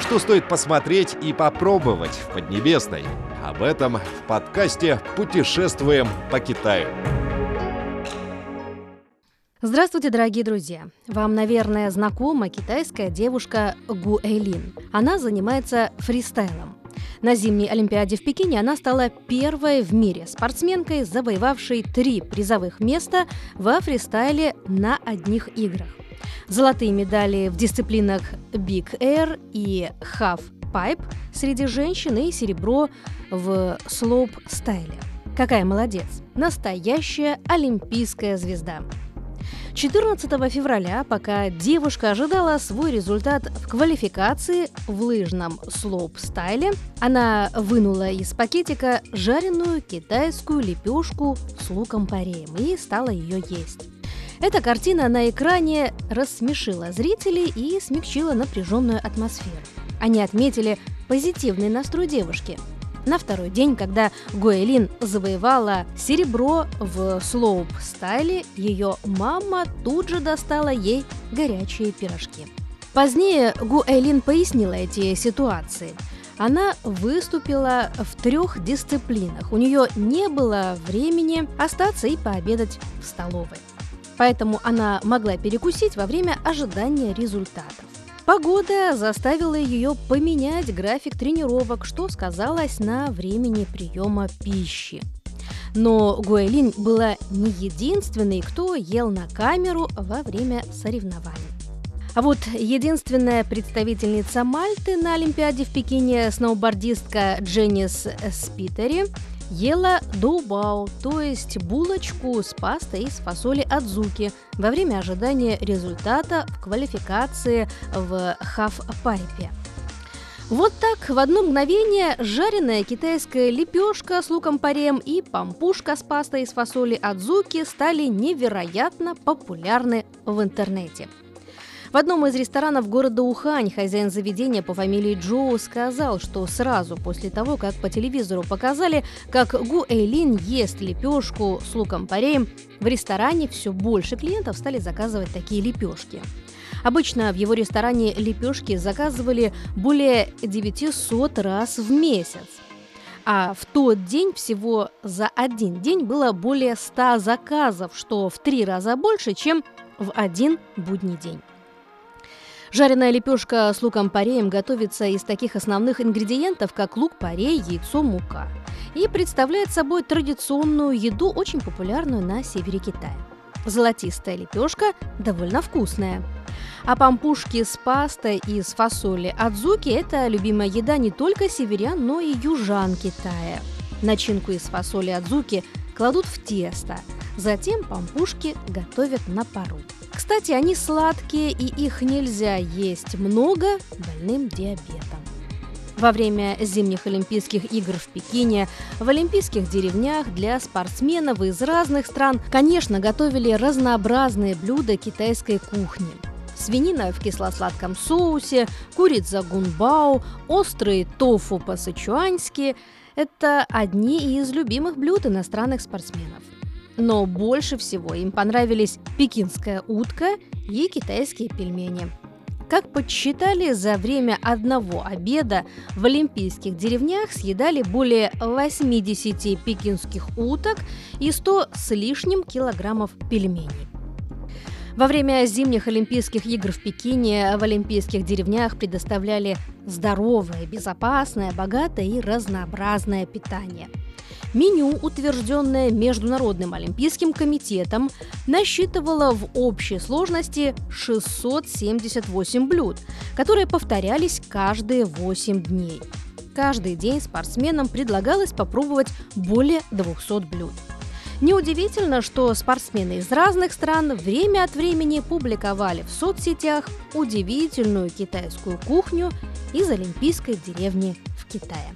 Что стоит посмотреть и попробовать в Поднебесной? Об этом в подкасте «Путешествуем по Китаю». Здравствуйте, дорогие друзья! Вам, наверное, знакома китайская девушка Гу Эйлин. Она занимается фристайлом. На зимней Олимпиаде в Пекине она стала первой в мире спортсменкой, завоевавшей три призовых места во фристайле на одних играх. Золотые медали в дисциплинах Big Air и Half Pipe среди женщин и серебро в слоуп-стайле. Какая молодец! Настоящая олимпийская звезда. 14 февраля, пока девушка ожидала свой результат в квалификации в лыжном слоуп-стайле, она вынула из пакетика жареную китайскую лепешку с луком-пореем и стала ее есть. Эта картина на экране рассмешила зрителей и смягчила напряженную атмосферу. Они отметили позитивный настрой девушки – на второй день, когда Гуэлин завоевала серебро в слоуп-стайле, ее мама тут же достала ей горячие пирожки. Позднее Гуэлин пояснила эти ситуации. Она выступила в трех дисциплинах. У нее не было времени остаться и пообедать в столовой. Поэтому она могла перекусить во время ожидания результатов. Погода заставила ее поменять график тренировок, что сказалось на времени приема пищи. Но Гуэлин была не единственной, кто ел на камеру во время соревнований. А вот единственная представительница Мальты на Олимпиаде в Пекине, сноубордистка Дженнис Спитери, ела доубао, то есть булочку с пастой из фасоли адзуки во время ожидания результата в квалификации в хаф-пайпе. Вот так в одно мгновение жареная китайская лепешка с луком-пореем и пампушка с пастой из фасоли адзуки стали невероятно популярны в интернете – в одном из ресторанов города Ухань хозяин заведения по фамилии Джоу сказал, что сразу после того, как по телевизору показали, как Гу Эйлин ест лепешку с луком-пореем, в ресторане все больше клиентов стали заказывать такие лепешки. Обычно в его ресторане лепешки заказывали более 900 раз в месяц. А в тот день всего за один день было более 100 заказов, что в три раза больше, чем в один будний день. Жареная лепешка с луком-пореем готовится из таких основных ингредиентов, как лук-порей, яйцо, мука. И представляет собой традиционную еду, очень популярную на севере Китая. Золотистая лепешка довольно вкусная. А пампушки с пастой из фасоли адзуки – это любимая еда не только северян, но и южан Китая. Начинку из фасоли адзуки кладут в тесто, затем пампушки готовят на пару. Кстати, они сладкие, и их нельзя есть много больным диабетом. Во время зимних Олимпийских игр в Пекине в олимпийских деревнях для спортсменов из разных стран, конечно, готовили разнообразные блюда китайской кухни. Свинина в кисло-сладком соусе, курица гунбао, острый тофу по-сычуански – это одни из любимых блюд иностранных спортсменов – но больше всего им понравились пекинская утка и китайские пельмени. Как подсчитали, за время одного обеда в олимпийских деревнях съедали более 80 пекинских уток и 100 с лишним килограммов пельменей. Во время зимних Олимпийских игр в Пекине в олимпийских деревнях предоставляли здоровое, безопасное, богатое и разнообразное питание – Меню, утвержденное Международным Олимпийским комитетом, насчитывало в общей сложности 678 блюд, которые повторялись каждые 8 дней. Каждый день спортсменам предлагалось попробовать более 200 блюд. Неудивительно, что спортсмены из разных стран время от времени публиковали в соцсетях удивительную китайскую кухню из олимпийской деревни в Китае.